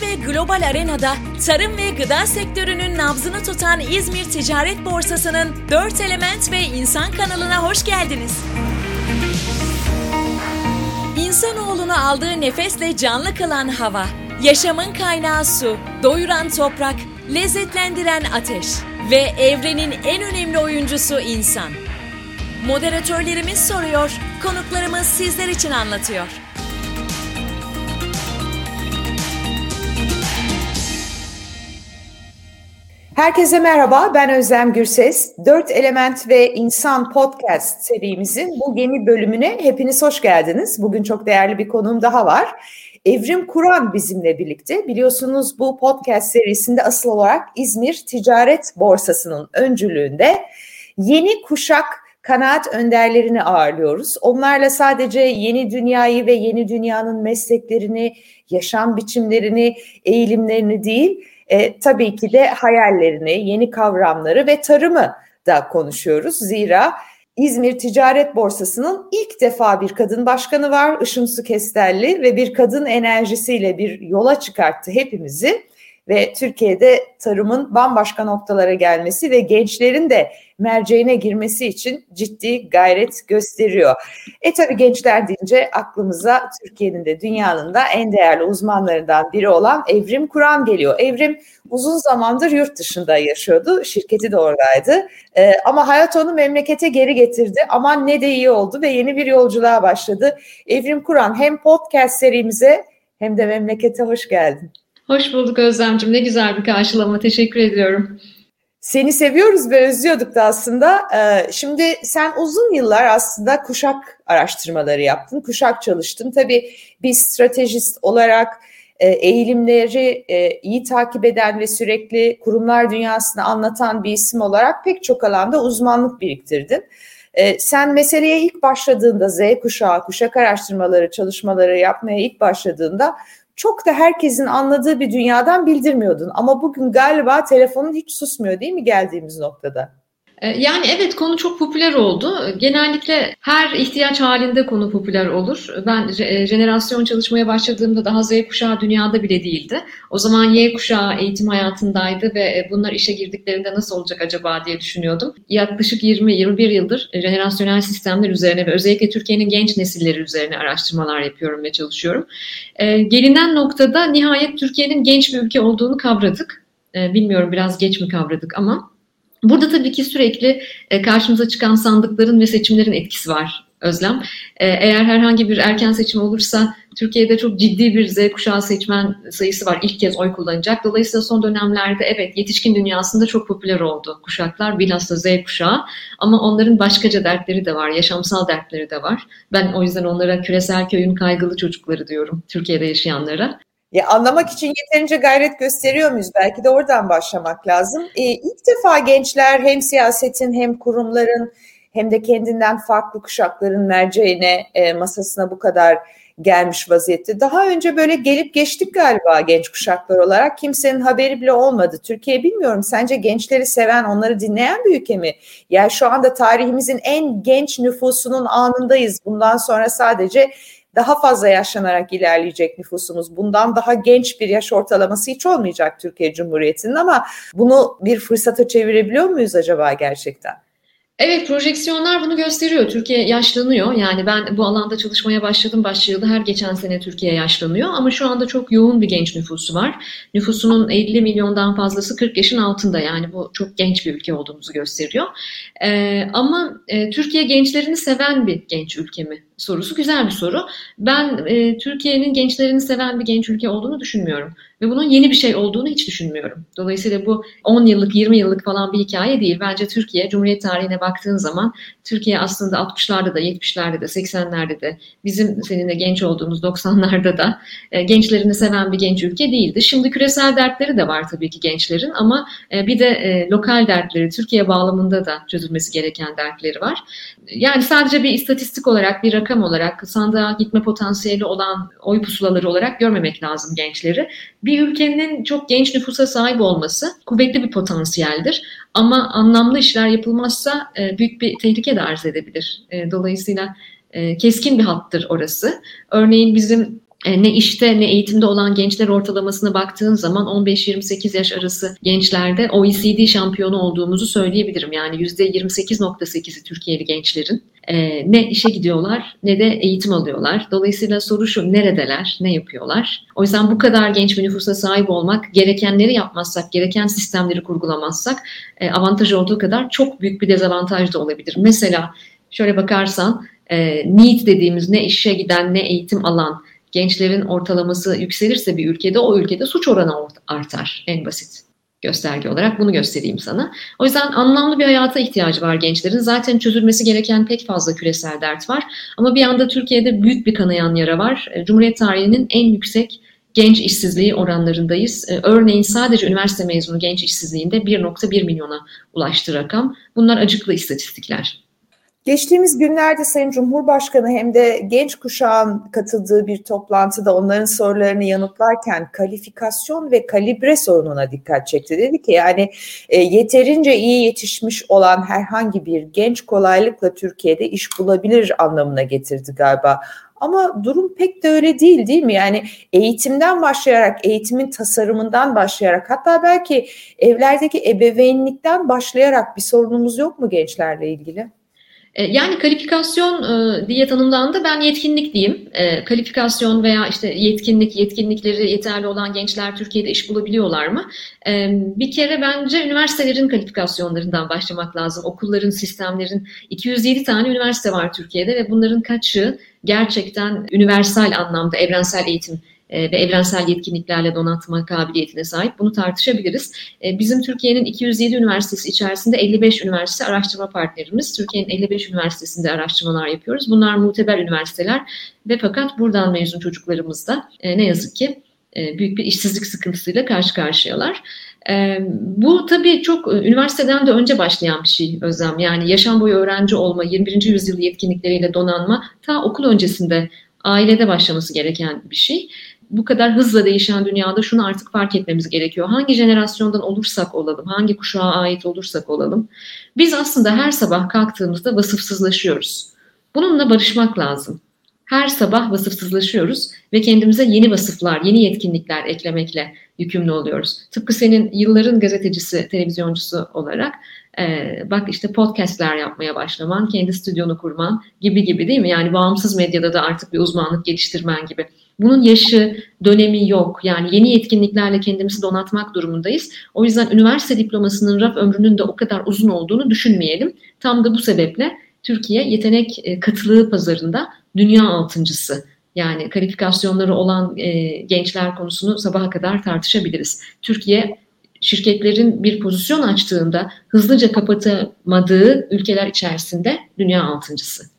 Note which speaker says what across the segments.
Speaker 1: ve global arenada tarım ve gıda sektörünün nabzını tutan İzmir Ticaret Borsası'nın 4 Element ve İnsan kanalına hoş geldiniz. İnsanoğlunu aldığı nefesle canlı kılan hava, yaşamın kaynağı su, doyuran toprak, lezzetlendiren ateş ve evrenin en önemli oyuncusu insan. Moderatörlerimiz soruyor, konuklarımız sizler için anlatıyor.
Speaker 2: Herkese merhaba, ben Özlem Gürses. Dört Element ve İnsan Podcast serimizin bu yeni bölümüne hepiniz hoş geldiniz. Bugün çok değerli bir konuğum daha var. Evrim Kur'an bizimle birlikte. Biliyorsunuz bu podcast serisinde asıl olarak İzmir Ticaret Borsası'nın öncülüğünde yeni kuşak kanaat önderlerini ağırlıyoruz. Onlarla sadece yeni dünyayı ve yeni dünyanın mesleklerini, yaşam biçimlerini, eğilimlerini değil, e, tabii ki de hayallerini, yeni kavramları ve tarımı da konuşuyoruz. Zira İzmir Ticaret Borsası'nın ilk defa bir kadın başkanı var Işın Su Kestelli ve bir kadın enerjisiyle bir yola çıkarttı hepimizi ve Türkiye'de tarımın bambaşka noktalara gelmesi ve gençlerin de merceğine girmesi için ciddi gayret gösteriyor. E tabi gençler deyince aklımıza Türkiye'nin de dünyanın da en değerli uzmanlarından biri olan Evrim Kur'an geliyor. Evrim uzun zamandır yurt dışında yaşıyordu. Şirketi de oradaydı. Ee, ama hayat onu memlekete geri getirdi. Aman ne de iyi oldu ve yeni bir yolculuğa başladı. Evrim Kur'an hem podcast serimize hem de memlekete hoş geldin.
Speaker 3: Hoş bulduk Özlemciğim. Ne güzel bir karşılama. Teşekkür ediyorum.
Speaker 2: Seni seviyoruz ve özlüyorduk da aslında. Ee, şimdi sen uzun yıllar aslında kuşak araştırmaları yaptın, kuşak çalıştın. Tabii bir stratejist olarak e, eğilimleri e, iyi takip eden ve sürekli kurumlar dünyasını anlatan bir isim olarak pek çok alanda uzmanlık biriktirdin. E, sen meseleye ilk başladığında Z kuşağı, kuşak araştırmaları, çalışmaları yapmaya ilk başladığında çok da herkesin anladığı bir dünyadan bildirmiyordun. Ama bugün galiba telefonun hiç susmuyor değil mi geldiğimiz noktada?
Speaker 3: Ee, yani evet konu çok popüler oldu. Genellikle her ihtiyaç halinde konu popüler olur. Ben e, jenerasyon çalışmaya başladığımda daha Z kuşağı dünyada bile değildi. O zaman Y kuşağı eğitim hayatındaydı ve e, bunlar işe girdiklerinde nasıl olacak acaba diye düşünüyordum. Yaklaşık 20-21 yıldır jenerasyonel sistemler üzerine ve özellikle Türkiye'nin genç nesilleri üzerine araştırmalar yapıyorum ve çalışıyorum. Gelinen noktada nihayet Türkiye'nin genç bir ülke olduğunu kavradık. Bilmiyorum biraz geç mi kavradık ama Burada tabii ki sürekli e, karşımıza çıkan sandıkların ve seçimlerin etkisi var Özlem. E, eğer herhangi bir erken seçim olursa Türkiye'de çok ciddi bir Z kuşağı seçmen sayısı var. İlk kez oy kullanacak. Dolayısıyla son dönemlerde evet yetişkin dünyasında çok popüler oldu kuşaklar. Bilhassa Z kuşağı. Ama onların başkaca dertleri de var. Yaşamsal dertleri de var. Ben o yüzden onlara küresel köyün kaygılı çocukları diyorum. Türkiye'de yaşayanlara.
Speaker 2: Ya anlamak için yeterince gayret gösteriyor muyuz? Belki de oradan başlamak lazım. Ee, ilk defa gençler hem siyasetin hem kurumların hem de kendinden farklı kuşakların merceğine e, masasına bu kadar gelmiş vaziyette. Daha önce böyle gelip geçtik galiba genç kuşaklar olarak. Kimsenin haberi bile olmadı. Türkiye bilmiyorum. Sence gençleri seven, onları dinleyen bir ülke mi? Yani şu anda tarihimizin en genç nüfusunun anındayız. Bundan sonra sadece daha fazla yaşlanarak ilerleyecek nüfusumuz. Bundan daha genç bir yaş ortalaması hiç olmayacak Türkiye Cumhuriyeti'nin ama bunu bir fırsata çevirebiliyor muyuz acaba gerçekten?
Speaker 3: Evet, projeksiyonlar bunu gösteriyor. Türkiye yaşlanıyor. Yani ben bu alanda çalışmaya başladım başlayalı her geçen sene Türkiye yaşlanıyor. Ama şu anda çok yoğun bir genç nüfusu var. Nüfusunun 50 milyondan fazlası 40 yaşın altında. Yani bu çok genç bir ülke olduğumuzu gösteriyor. Ee, ama e, Türkiye gençlerini seven bir genç ülke mi? sorusu güzel bir soru. Ben e, Türkiye'nin gençlerini seven bir genç ülke olduğunu düşünmüyorum. Ve bunun yeni bir şey olduğunu hiç düşünmüyorum. Dolayısıyla bu 10 yıllık, 20 yıllık falan bir hikaye değil. Bence Türkiye, Cumhuriyet tarihine baktığın zaman Türkiye aslında 60'larda da, 70'lerde de, 80'lerde de, bizim seninle genç olduğumuz 90'larda da e, gençlerini seven bir genç ülke değildi. Şimdi küresel dertleri de var tabii ki gençlerin ama e, bir de e, lokal dertleri, Türkiye bağlamında da çözülmesi gereken dertleri var. Yani sadece bir istatistik olarak, bir rakam olarak, sandığa gitme potansiyeli olan oy pusulaları olarak görmemek lazım gençleri. Bir ülkenin çok genç nüfusa sahip olması kuvvetli bir potansiyeldir. Ama anlamlı işler yapılmazsa e, büyük bir tehlike de arz edebilir. E, dolayısıyla e, keskin bir hattır orası. Örneğin bizim ne işte ne eğitimde olan gençler ortalamasına baktığın zaman 15-28 yaş arası gençlerde OECD şampiyonu olduğumuzu söyleyebilirim. Yani %28.8'i Türkiye'li gençlerin e, ne işe gidiyorlar ne de eğitim alıyorlar. Dolayısıyla soru şu neredeler, ne yapıyorlar? O yüzden bu kadar genç bir nüfusa sahip olmak gerekenleri yapmazsak, gereken sistemleri kurgulamazsak e, avantaj olduğu kadar çok büyük bir dezavantaj da olabilir. Mesela şöyle bakarsan e, need dediğimiz ne işe giden ne eğitim alan gençlerin ortalaması yükselirse bir ülkede o ülkede suç oranı artar en basit gösterge olarak bunu göstereyim sana. O yüzden anlamlı bir hayata ihtiyacı var gençlerin. Zaten çözülmesi gereken pek fazla küresel dert var. Ama bir anda Türkiye'de büyük bir kanayan yara var. E, Cumhuriyet tarihinin en yüksek genç işsizliği oranlarındayız. E, örneğin sadece üniversite mezunu genç işsizliğinde 1.1 milyona ulaştı rakam. Bunlar acıklı istatistikler.
Speaker 2: Geçtiğimiz günlerde Sayın Cumhurbaşkanı hem de genç kuşağın katıldığı bir toplantıda onların sorularını yanıtlarken kalifikasyon ve kalibre sorununa dikkat çekti. Dedi ki yani e, yeterince iyi yetişmiş olan herhangi bir genç kolaylıkla Türkiye'de iş bulabilir anlamına getirdi galiba. Ama durum pek de öyle değil değil mi? Yani eğitimden başlayarak, eğitimin tasarımından başlayarak hatta belki evlerdeki ebeveynlikten başlayarak bir sorunumuz yok mu gençlerle ilgili?
Speaker 3: E, yani kalifikasyon e, diye tanımlandı. Ben yetkinlik diyeyim. E, kalifikasyon veya işte yetkinlik, yetkinlikleri yeterli olan gençler Türkiye'de iş bulabiliyorlar mı? Bir kere bence üniversitelerin kalifikasyonlarından başlamak lazım. Okulların, sistemlerin 207 tane üniversite var Türkiye'de ve bunların kaçı gerçekten universal anlamda evrensel eğitim ve evrensel yetkinliklerle donatma kabiliyetine sahip. Bunu tartışabiliriz. E, bizim Türkiye'nin 207 üniversitesi içerisinde 55 üniversite araştırma partnerimiz. Türkiye'nin 55 üniversitesinde araştırmalar yapıyoruz. Bunlar muteber üniversiteler ve fakat buradan mezun çocuklarımız da e, ne yazık ki büyük bir işsizlik sıkıntısıyla karşı karşıyalar. Bu tabii çok üniversiteden de önce başlayan bir şey Özlem. Yani yaşam boyu öğrenci olma, 21. yüzyıl yetkinlikleriyle donanma ta okul öncesinde ailede başlaması gereken bir şey bu kadar hızla değişen dünyada şunu artık fark etmemiz gerekiyor. Hangi jenerasyondan olursak olalım, hangi kuşağa ait olursak olalım, biz aslında her sabah kalktığımızda vasıfsızlaşıyoruz. Bununla barışmak lazım. Her sabah vasıfsızlaşıyoruz ve kendimize yeni vasıflar, yeni yetkinlikler eklemekle yükümlü oluyoruz. Tıpkı senin yılların gazetecisi, televizyoncusu olarak e, bak işte podcastler yapmaya başlaman, kendi stüdyonu kurman gibi gibi değil mi? Yani bağımsız medyada da artık bir uzmanlık geliştirmen gibi. Bunun yaşı, dönemi yok. Yani yeni yetkinliklerle kendimizi donatmak durumundayız. O yüzden üniversite diplomasının raf ömrünün de o kadar uzun olduğunu düşünmeyelim. Tam da bu sebeple Türkiye yetenek e, katılığı pazarında dünya altıncısı. Yani kalifikasyonları olan e, gençler konusunu sabaha kadar tartışabiliriz. Türkiye şirketlerin bir pozisyon açtığında hızlıca kapatamadığı ülkeler içerisinde dünya altıncısı.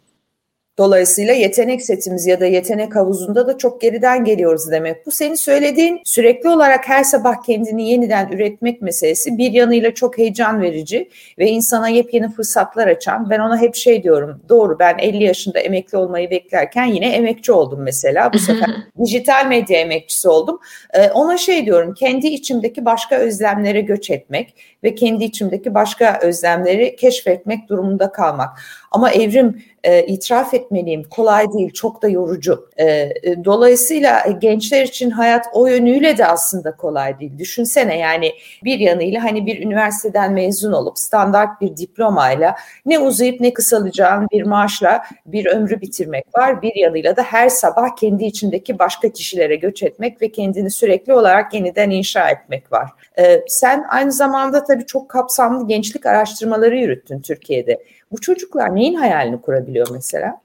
Speaker 2: Dolayısıyla yetenek setimiz ya da yetenek havuzunda da çok geriden geliyoruz demek. Bu senin söylediğin sürekli olarak her sabah kendini yeniden üretmek meselesi bir yanıyla çok heyecan verici ve insana yepyeni fırsatlar açan. Ben ona hep şey diyorum. Doğru ben 50 yaşında emekli olmayı beklerken yine emekçi oldum mesela. Bu sefer dijital medya emekçisi oldum. Ee, ona şey diyorum kendi içimdeki başka özlemlere göç etmek ve kendi içimdeki başka özlemleri keşfetmek durumunda kalmak. Ama evrim e, itiraf etmeliyim kolay değil çok da yorucu. E, e, dolayısıyla gençler için hayat o yönüyle de aslında kolay değil. Düşünsene yani bir yanıyla hani bir üniversiteden mezun olup standart bir diplomayla ne uzayıp ne kısalacağın bir maaşla bir ömrü bitirmek var. Bir yanıyla da her sabah kendi içindeki başka kişilere göç etmek ve kendini sürekli olarak yeniden inşa etmek var. E, sen aynı zamanda tabii çok kapsamlı gençlik araştırmaları yürüttün Türkiye'de. Bu çocuklar neyin hayalini kurabiliyor mesela?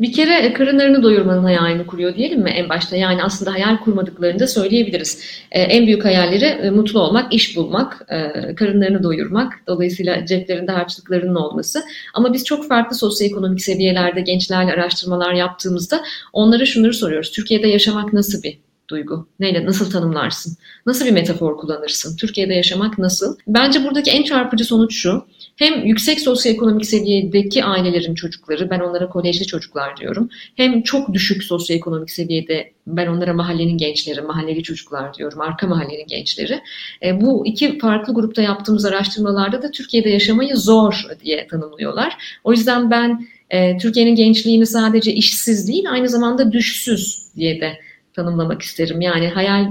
Speaker 3: Bir kere karınlarını doyurmanın hayalini kuruyor diyelim mi en başta? Yani aslında hayal kurmadıklarını da söyleyebiliriz. Ee, en büyük hayalleri e, mutlu olmak, iş bulmak, e, karınlarını doyurmak. Dolayısıyla ceplerinde harçlıklarının olması. Ama biz çok farklı sosyoekonomik seviyelerde gençlerle araştırmalar yaptığımızda onlara şunları soruyoruz. Türkiye'de yaşamak nasıl bir duygu? Neyle, nasıl tanımlarsın? Nasıl bir metafor kullanırsın? Türkiye'de yaşamak nasıl? Bence buradaki en çarpıcı sonuç şu. Hem yüksek sosyoekonomik seviyedeki ailelerin çocukları, ben onlara kolejli çocuklar diyorum. Hem çok düşük sosyoekonomik seviyede, ben onlara mahallenin gençleri, mahalleli çocuklar diyorum, arka mahallenin gençleri. E, bu iki farklı grupta yaptığımız araştırmalarda da Türkiye'de yaşamayı zor diye tanımlıyorlar. O yüzden ben e, Türkiye'nin gençliğini sadece işsiz değil, aynı zamanda düşsüz diye de tanımlamak isterim. Yani hayal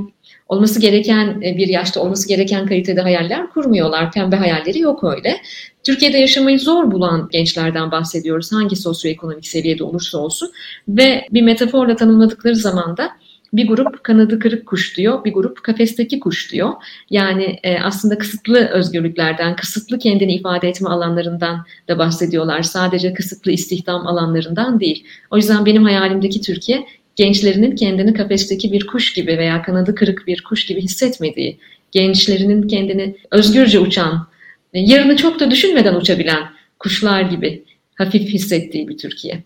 Speaker 3: olması gereken bir yaşta olması gereken kalitede hayaller kurmuyorlar. Pembe hayalleri yok öyle. Türkiye'de yaşamayı zor bulan gençlerden bahsediyoruz. Hangi sosyoekonomik seviyede olursa olsun ve bir metaforla tanımladıkları zaman da bir grup kanadı kırık kuş diyor, bir grup kafesteki kuş diyor. Yani e, aslında kısıtlı özgürlüklerden, kısıtlı kendini ifade etme alanlarından da bahsediyorlar. Sadece kısıtlı istihdam alanlarından değil. O yüzden benim hayalimdeki Türkiye gençlerinin kendini kafesteki bir kuş gibi veya kanadı kırık bir kuş gibi hissetmediği, gençlerinin kendini özgürce uçan, yarını çok da düşünmeden uçabilen kuşlar gibi hafif hissettiği bir Türkiye.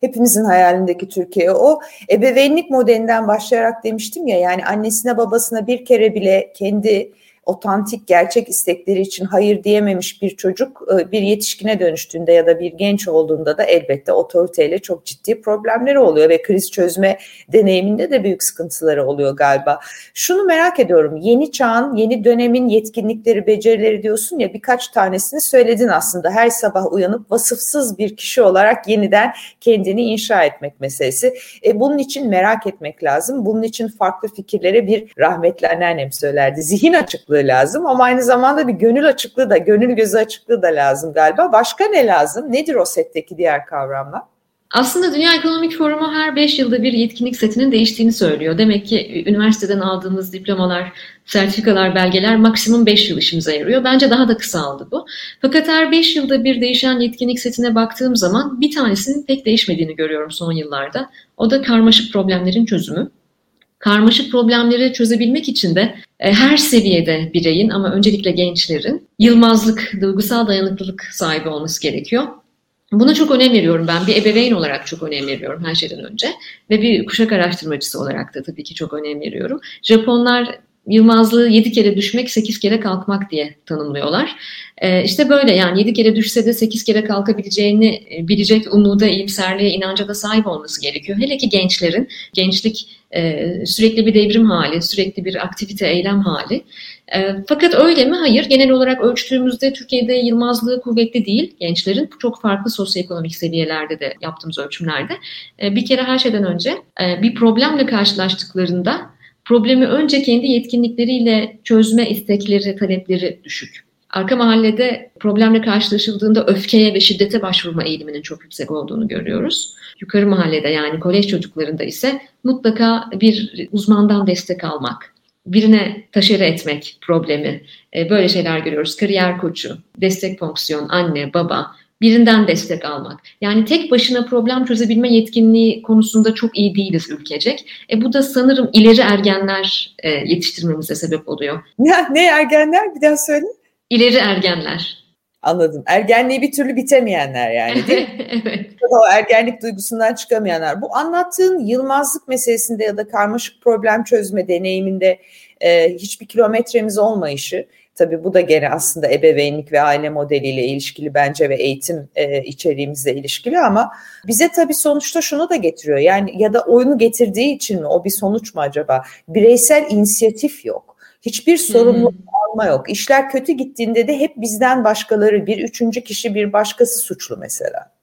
Speaker 2: Hepimizin hayalindeki Türkiye. O ebeveynlik modelinden başlayarak demiştim ya yani annesine babasına bir kere bile kendi otantik gerçek istekleri için hayır diyememiş bir çocuk e, bir yetişkine dönüştüğünde ya da bir genç olduğunda da elbette otoriteyle çok ciddi problemleri oluyor ve kriz çözme deneyiminde de büyük sıkıntıları oluyor galiba. Şunu merak ediyorum yeni çağın yeni dönemin yetkinlikleri becerileri diyorsun ya birkaç tanesini söyledin aslında her sabah uyanıp vasıfsız bir kişi olarak yeniden kendini inşa etmek meselesi. E, bunun için merak etmek lazım. Bunun için farklı fikirlere bir rahmetli anneannem söylerdi. Zihin açıklığı açıklığı lazım ama aynı zamanda bir gönül açıklığı da, gönül gözü açıklığı da lazım galiba. Başka ne lazım? Nedir o setteki diğer kavramlar?
Speaker 3: Aslında Dünya Ekonomik Forumu her 5 yılda bir yetkinlik setinin değiştiğini söylüyor. Demek ki üniversiteden aldığımız diplomalar, sertifikalar, belgeler maksimum 5 yıl işimize yarıyor. Bence daha da kısaldı bu. Fakat her 5 yılda bir değişen yetkinlik setine baktığım zaman bir tanesinin pek değişmediğini görüyorum son yıllarda. O da karmaşık problemlerin çözümü. Karmaşık problemleri çözebilmek için de her seviyede bireyin ama öncelikle gençlerin yılmazlık, duygusal dayanıklılık sahibi olması gerekiyor. Buna çok önem veriyorum ben. Bir ebeveyn olarak çok önem veriyorum her şeyden önce. Ve bir kuşak araştırmacısı olarak da tabii ki çok önem veriyorum. Japonlar Yılmazlığı 7 kere düşmek 8 kere kalkmak diye tanımlıyorlar. Ee, işte böyle yani 7 kere düşse de 8 kere kalkabileceğini e, bilecek umuda, iyimserliğe, inanca da sahip olması gerekiyor. Hele ki gençlerin, gençlik e, sürekli bir devrim hali, sürekli bir aktivite, eylem hali. E, fakat öyle mi? Hayır. Genel olarak ölçtüğümüzde Türkiye'de yılmazlığı kuvvetli değil. Gençlerin çok farklı sosyoekonomik seviyelerde de yaptığımız ölçümlerde. E, bir kere her şeyden önce bir problemle karşılaştıklarında problemi önce kendi yetkinlikleriyle çözme istekleri, talepleri düşük. Arka mahallede problemle karşılaşıldığında öfkeye ve şiddete başvurma eğiliminin çok yüksek olduğunu görüyoruz. Yukarı mahallede yani kolej çocuklarında ise mutlaka bir uzmandan destek almak, birine taşere etmek problemi, e, böyle şeyler görüyoruz. Kariyer koçu, destek fonksiyon, anne, baba, birinden destek almak. Yani tek başına problem çözebilme yetkinliği konusunda çok iyi değiliz ülkecek. E bu da sanırım ileri ergenler e, yetiştirmemize sebep oluyor.
Speaker 2: Ne, ne ergenler bir daha söyle.
Speaker 3: İleri ergenler.
Speaker 2: Anladım. Ergenliği bir türlü bitemeyenler yani değil mi? evet. O ergenlik duygusundan çıkamayanlar. Bu anlattığın yılmazlık meselesinde ya da karmaşık problem çözme deneyiminde e, hiçbir kilometremiz olmayışı Tabii bu da gene aslında ebeveynlik ve aile modeliyle ilişkili bence ve eğitim e, içeriğimizle ilişkili ama bize tabii sonuçta şunu da getiriyor. Yani ya da oyunu getirdiği için mi o bir sonuç mu acaba? Bireysel inisiyatif yok. Hiçbir sorumluluk alma yok. İşler kötü gittiğinde de hep bizden başkaları, bir üçüncü kişi, bir başkası suçlu mesela.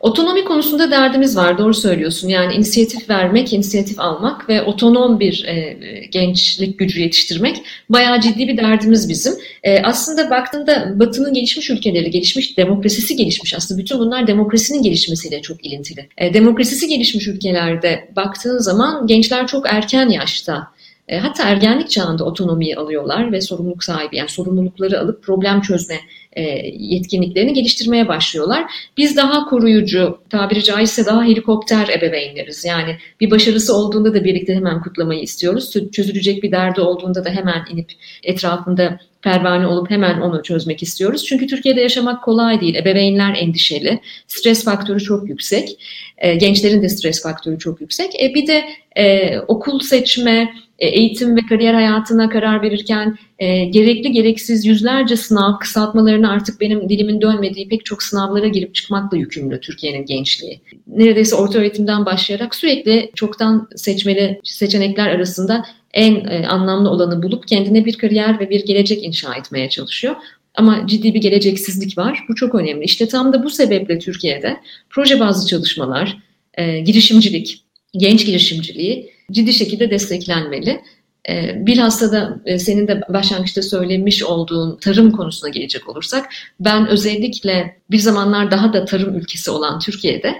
Speaker 3: Otonomi konusunda derdimiz var, doğru söylüyorsun. Yani inisiyatif vermek, inisiyatif almak ve otonom bir e, gençlik gücü yetiştirmek bayağı ciddi bir derdimiz bizim. E, aslında baktığında Batı'nın gelişmiş ülkeleri, gelişmiş demokrasisi gelişmiş. Aslında bütün bunlar demokrasinin gelişmesiyle çok ilintili. E, demokrasisi gelişmiş ülkelerde baktığın zaman gençler çok erken yaşta e, hatta ergenlik çağında otonomiyi alıyorlar ve sorumluluk sahibi yani sorumlulukları alıp problem çözme e, yetkinliklerini geliştirmeye başlıyorlar. Biz daha koruyucu, tabiri caizse daha helikopter ebeveynleriz. Yani bir başarısı olduğunda da birlikte hemen kutlamayı istiyoruz. Çözülecek bir derdi olduğunda da hemen inip etrafında pervane olup hemen onu çözmek istiyoruz. Çünkü Türkiye'de yaşamak kolay değil. Ebeveynler endişeli. Stres faktörü çok yüksek. E, gençlerin de stres faktörü çok yüksek. E, bir de e, okul seçme, eğitim ve kariyer hayatına karar verirken e, gerekli gereksiz yüzlerce sınav kısaltmalarını artık benim dilimin dönmediği pek çok sınavlara girip çıkmakla yükümlü Türkiye'nin gençliği. Neredeyse orta öğretimden başlayarak sürekli çoktan seçmeli seçenekler arasında en e, anlamlı olanı bulup kendine bir kariyer ve bir gelecek inşa etmeye çalışıyor. Ama ciddi bir geleceksizlik var. Bu çok önemli. İşte tam da bu sebeple Türkiye'de proje bazlı çalışmalar, e, girişimcilik, genç girişimciliği ciddi şekilde desteklenmeli. E, bilhassa da e, senin de başlangıçta söylemiş olduğun tarım konusuna gelecek olursak ben özellikle bir zamanlar daha da tarım ülkesi olan Türkiye'de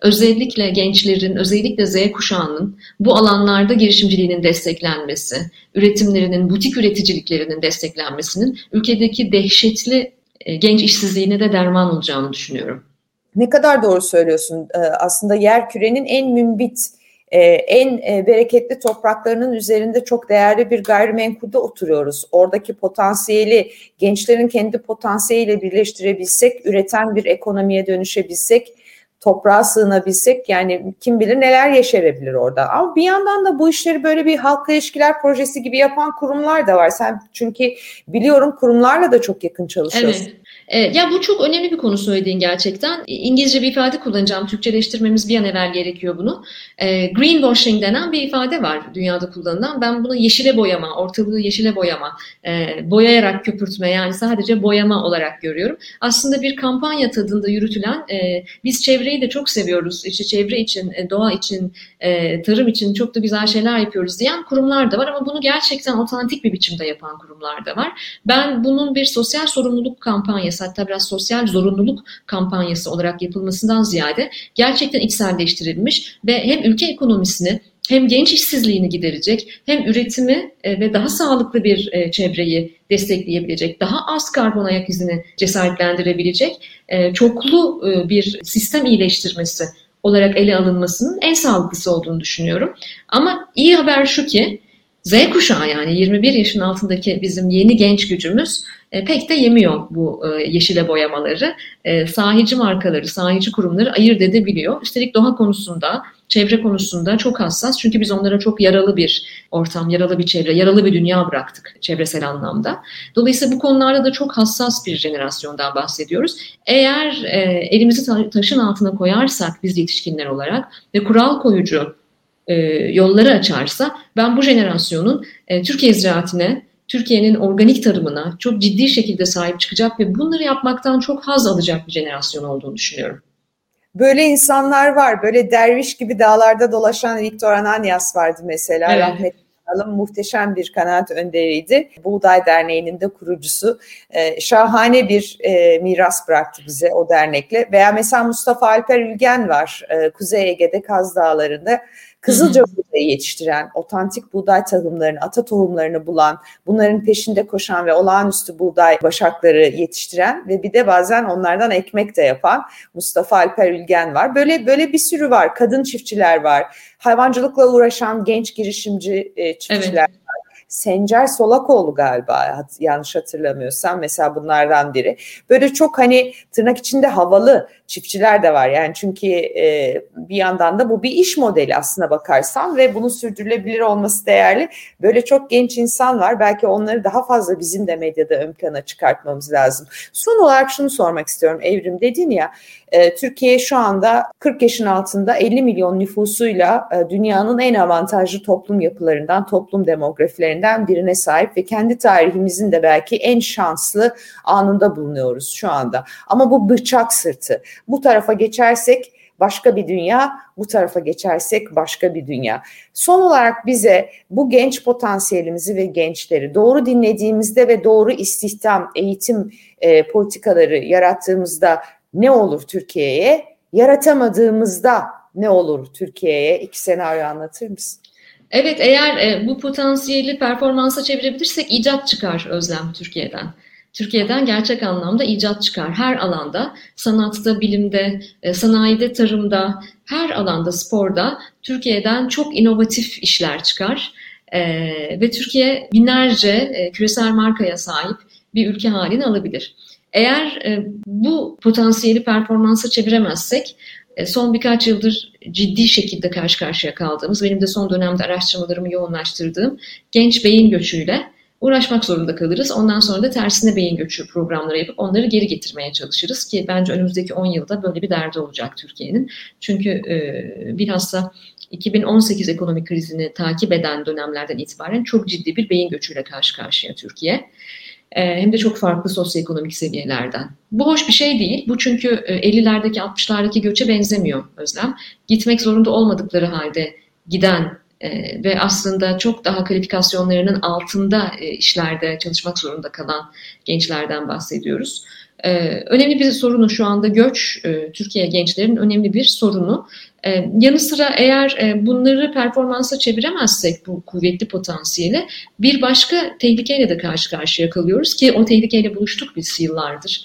Speaker 3: özellikle gençlerin, özellikle Z kuşağının bu alanlarda girişimciliğinin desteklenmesi, üretimlerinin, butik üreticiliklerinin desteklenmesinin ülkedeki dehşetli e, genç işsizliğine de derman olacağını düşünüyorum.
Speaker 2: Ne kadar doğru söylüyorsun. Aslında yer kürenin en mümbit e, en e, bereketli topraklarının üzerinde çok değerli bir gayrimenkulde oturuyoruz. Oradaki potansiyeli gençlerin kendi potansiyeliyle birleştirebilsek, üreten bir ekonomiye dönüşebilsek, toprağa sığınabilsek yani kim bilir neler yeşerebilir orada. Ama bir yandan da bu işleri böyle bir halkla ilişkiler projesi gibi yapan kurumlar da var. Sen çünkü biliyorum kurumlarla da çok yakın çalışıyorsun.
Speaker 3: Evet. E, ya bu çok önemli bir konu söylediğin gerçekten. İngilizce bir ifade kullanacağım. Türkçeleştirmemiz bir an evvel gerekiyor bunu. E, greenwashing denen bir ifade var dünyada kullanılan. Ben bunu yeşile boyama, ortalığı yeşile boyama, e, boyayarak köpürtme yani sadece boyama olarak görüyorum. Aslında bir kampanya tadında yürütülen, biz çevreyi de çok seviyoruz. İşte çevre için, doğa için, tarım için çok da güzel şeyler yapıyoruz diyen kurumlar da var ama bunu gerçekten otantik bir biçimde yapan kurumlar da var. Ben bunun bir sosyal sorumluluk kampanyası kampanyası hatta biraz sosyal zorunluluk kampanyası olarak yapılmasından ziyade gerçekten içselleştirilmiş ve hem ülke ekonomisini hem genç işsizliğini giderecek hem üretimi e, ve daha sağlıklı bir e, çevreyi destekleyebilecek, daha az karbon ayak izini cesaretlendirebilecek e, çoklu bir sistem iyileştirmesi olarak ele alınmasının en sağlıklısı olduğunu düşünüyorum. Ama iyi haber şu ki Z kuşağı yani 21 yaşın altındaki bizim yeni genç gücümüz e, pek de yemiyor bu e, yeşile boyamaları. E, sahici markaları, sahici kurumları ayırt edebiliyor. Üstelik doğa konusunda, çevre konusunda çok hassas. Çünkü biz onlara çok yaralı bir ortam, yaralı bir çevre, yaralı bir dünya bıraktık çevresel anlamda. Dolayısıyla bu konularda da çok hassas bir jenerasyondan bahsediyoruz. Eğer e, elimizi taşın altına koyarsak biz yetişkinler olarak ve kural koyucu e, yolları açarsa ben bu jenerasyonun e, Türkiye ziraatine, Türkiye'nin organik tarımına çok ciddi şekilde sahip çıkacak ve bunları yapmaktan çok haz alacak bir jenerasyon olduğunu düşünüyorum.
Speaker 2: Böyle insanlar var. Böyle derviş gibi dağlarda dolaşan Viktor Ananias vardı mesela. Evet. Rahmetli Alım muhteşem bir kanaat önderiydi. Buğday Derneği'nin de kurucusu. Ee, şahane bir e, miras bıraktı bize o dernekle. Veya mesela Mustafa Alper Ülgen var. E, Kuzey Ege'de Kaz Dağları'nda Kızılca buğdayı yetiştiren, otantik buğday tohumlarını, ata tohumlarını bulan, bunların peşinde koşan ve olağanüstü buğday başakları yetiştiren ve bir de bazen onlardan ekmek de yapan Mustafa Alper Ülgen var. Böyle böyle bir sürü var. Kadın çiftçiler var. Hayvancılıkla uğraşan genç girişimci e, çiftçiler evet. Sencer Solakoğlu galiba yanlış hatırlamıyorsam mesela bunlardan biri. Böyle çok hani tırnak içinde havalı çiftçiler de var yani çünkü e, bir yandan da bu bir iş modeli aslına bakarsan ve bunun sürdürülebilir olması değerli. Böyle çok genç insan var belki onları daha fazla bizim de medyada ön plana çıkartmamız lazım. Son olarak şunu sormak istiyorum Evrim dedin ya e, Türkiye şu anda 40 yaşın altında 50 milyon nüfusuyla e, dünyanın en avantajlı toplum yapılarından, toplum demografilerinden birine sahip ve kendi tarihimizin de belki en şanslı anında bulunuyoruz şu anda. Ama bu bıçak sırtı. Bu tarafa geçersek başka bir dünya, bu tarafa geçersek başka bir dünya. Son olarak bize bu genç potansiyelimizi ve gençleri doğru dinlediğimizde ve doğru istihdam, eğitim e, politikaları yarattığımızda ne olur Türkiye'ye? Yaratamadığımızda ne olur Türkiye'ye? İki senaryo anlatır mısın?
Speaker 3: Evet eğer e, bu potansiyeli performansa çevirebilirsek icat çıkar Özlem Türkiye'den. Türkiye'den gerçek anlamda icat çıkar. Her alanda, sanatta, bilimde, e, sanayide, tarımda, her alanda, sporda Türkiye'den çok inovatif işler çıkar. E, ve Türkiye binlerce e, küresel markaya sahip bir ülke halini alabilir. Eğer bu potansiyeli performansa çeviremezsek son birkaç yıldır ciddi şekilde karşı karşıya kaldığımız, benim de son dönemde araştırmalarımı yoğunlaştırdığım genç beyin göçüyle uğraşmak zorunda kalırız. Ondan sonra da tersine beyin göçü programları yapıp onları geri getirmeye çalışırız ki bence önümüzdeki 10 yılda böyle bir derdi olacak Türkiye'nin. Çünkü e, bilhassa 2018 ekonomik krizini takip eden dönemlerden itibaren çok ciddi bir beyin göçüyle karşı karşıya Türkiye. Ee, hem de çok farklı sosyoekonomik seviyelerden. Bu hoş bir şey değil. Bu çünkü 50'lerdeki e, 60'lardaki göçe benzemiyor Özlem. Gitmek zorunda olmadıkları halde giden e, ve aslında çok daha kalifikasyonlarının altında e, işlerde çalışmak zorunda kalan gençlerden bahsediyoruz. E, önemli bir sorunu şu anda göç, e, Türkiye gençlerin önemli bir sorunu. E, yanı sıra eğer e, bunları performansa çeviremezsek bu kuvvetli potansiyeli bir başka tehlikeyle de karşı karşıya kalıyoruz ki o tehlikeyle buluştuk biz yıllardır.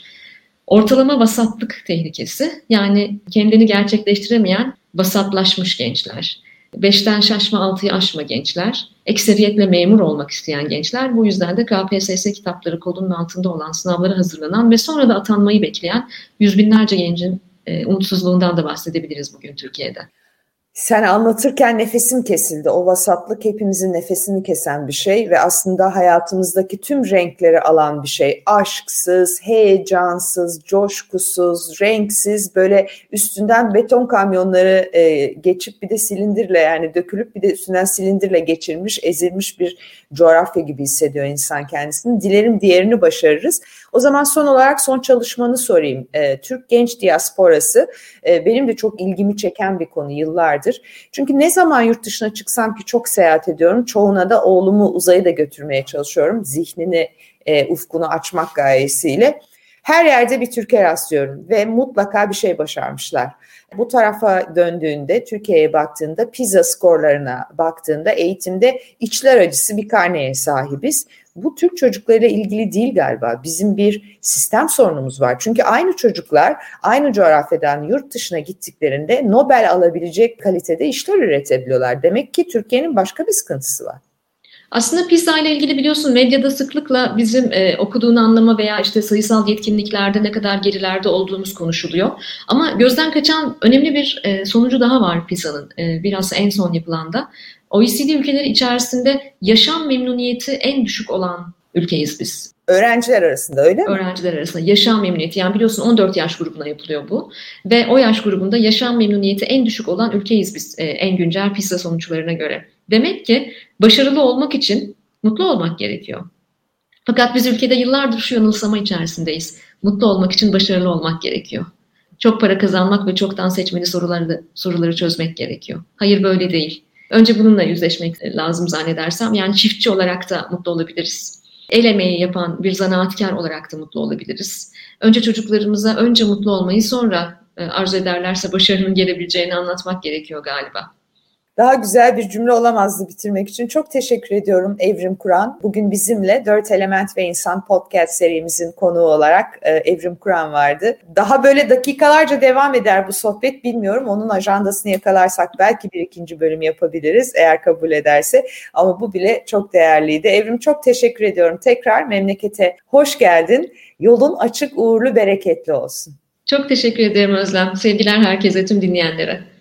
Speaker 3: Ortalama vasatlık tehlikesi yani kendini gerçekleştiremeyen vasatlaşmış gençler. Beşten şaşma altıyı aşma gençler, ekseriyetle memur olmak isteyen gençler. Bu yüzden de KPSS kitapları kolunun altında olan sınavlara hazırlanan ve sonra da atanmayı bekleyen yüz binlerce gencin e, umutsuzluğundan da bahsedebiliriz bugün Türkiye'de.
Speaker 2: Sen anlatırken nefesim kesildi. O vasatlık hepimizin nefesini kesen bir şey ve aslında hayatımızdaki tüm renkleri alan bir şey. Aşksız, heyecansız, coşkusuz, renksiz böyle üstünden beton kamyonları e, geçip bir de silindirle yani dökülüp bir de üstünden silindirle geçirmiş, ezilmiş bir coğrafya gibi hissediyor insan kendisini. Dilerim diğerini başarırız. O zaman son olarak son çalışmanı sorayım. E, Türk genç diasporası e, benim de çok ilgimi çeken bir konu yıllardır. Çünkü ne zaman yurt dışına çıksam ki çok seyahat ediyorum. Çoğuna da oğlumu uzayı da götürmeye çalışıyorum. Zihnini, e, ufkunu açmak gayesiyle. Her yerde bir Türkiye rastlıyorum ve mutlaka bir şey başarmışlar. Bu tarafa döndüğünde, Türkiye'ye baktığında, PISA skorlarına baktığında eğitimde içler acısı bir karneye sahibiz. Bu Türk çocuklarıyla ilgili değil galiba. Bizim bir sistem sorunumuz var. Çünkü aynı çocuklar aynı coğrafyadan yurt dışına gittiklerinde Nobel alabilecek kalitede işler üretebiliyorlar. Demek ki Türkiye'nin başka bir sıkıntısı var.
Speaker 3: Aslında PISA ile ilgili biliyorsun medyada sıklıkla bizim e, okuduğunu anlama veya işte sayısal yetkinliklerde ne kadar gerilerde olduğumuz konuşuluyor. Ama gözden kaçan önemli bir e, sonucu daha var PISA'nın e, biraz en son yapılanda. OECD ülkeleri içerisinde yaşam memnuniyeti en düşük olan ülkeyiz biz.
Speaker 2: Öğrenciler arasında öyle mi?
Speaker 3: Öğrenciler arasında yaşam memnuniyeti yani biliyorsun 14 yaş grubuna yapılıyor bu ve o yaş grubunda yaşam memnuniyeti en düşük olan ülkeyiz biz e, en güncel PISA sonuçlarına göre. Demek ki başarılı olmak için mutlu olmak gerekiyor. Fakat biz ülkede yıllardır şu yanılsama içerisindeyiz. Mutlu olmak için başarılı olmak gerekiyor. Çok para kazanmak ve çoktan seçmeli soruları soruları çözmek gerekiyor. Hayır böyle değil. Önce bununla yüzleşmek lazım zannedersem. Yani çiftçi olarak da mutlu olabiliriz. El emeği yapan bir zanaatkar olarak da mutlu olabiliriz. Önce çocuklarımıza önce mutlu olmayı sonra e, arzu ederlerse başarının gelebileceğini anlatmak gerekiyor galiba.
Speaker 2: Daha güzel bir cümle olamazdı bitirmek için. Çok teşekkür ediyorum Evrim Kur'an. Bugün bizimle Dört Element ve İnsan podcast serimizin konuğu olarak e, Evrim Kur'an vardı. Daha böyle dakikalarca devam eder bu sohbet bilmiyorum. Onun ajandasını yakalarsak belki bir ikinci bölüm yapabiliriz eğer kabul ederse. Ama bu bile çok değerliydi. Evrim çok teşekkür ediyorum. Tekrar memlekete hoş geldin. Yolun açık, uğurlu, bereketli olsun.
Speaker 3: Çok teşekkür ederim Özlem. Sevgiler herkese, tüm dinleyenlere.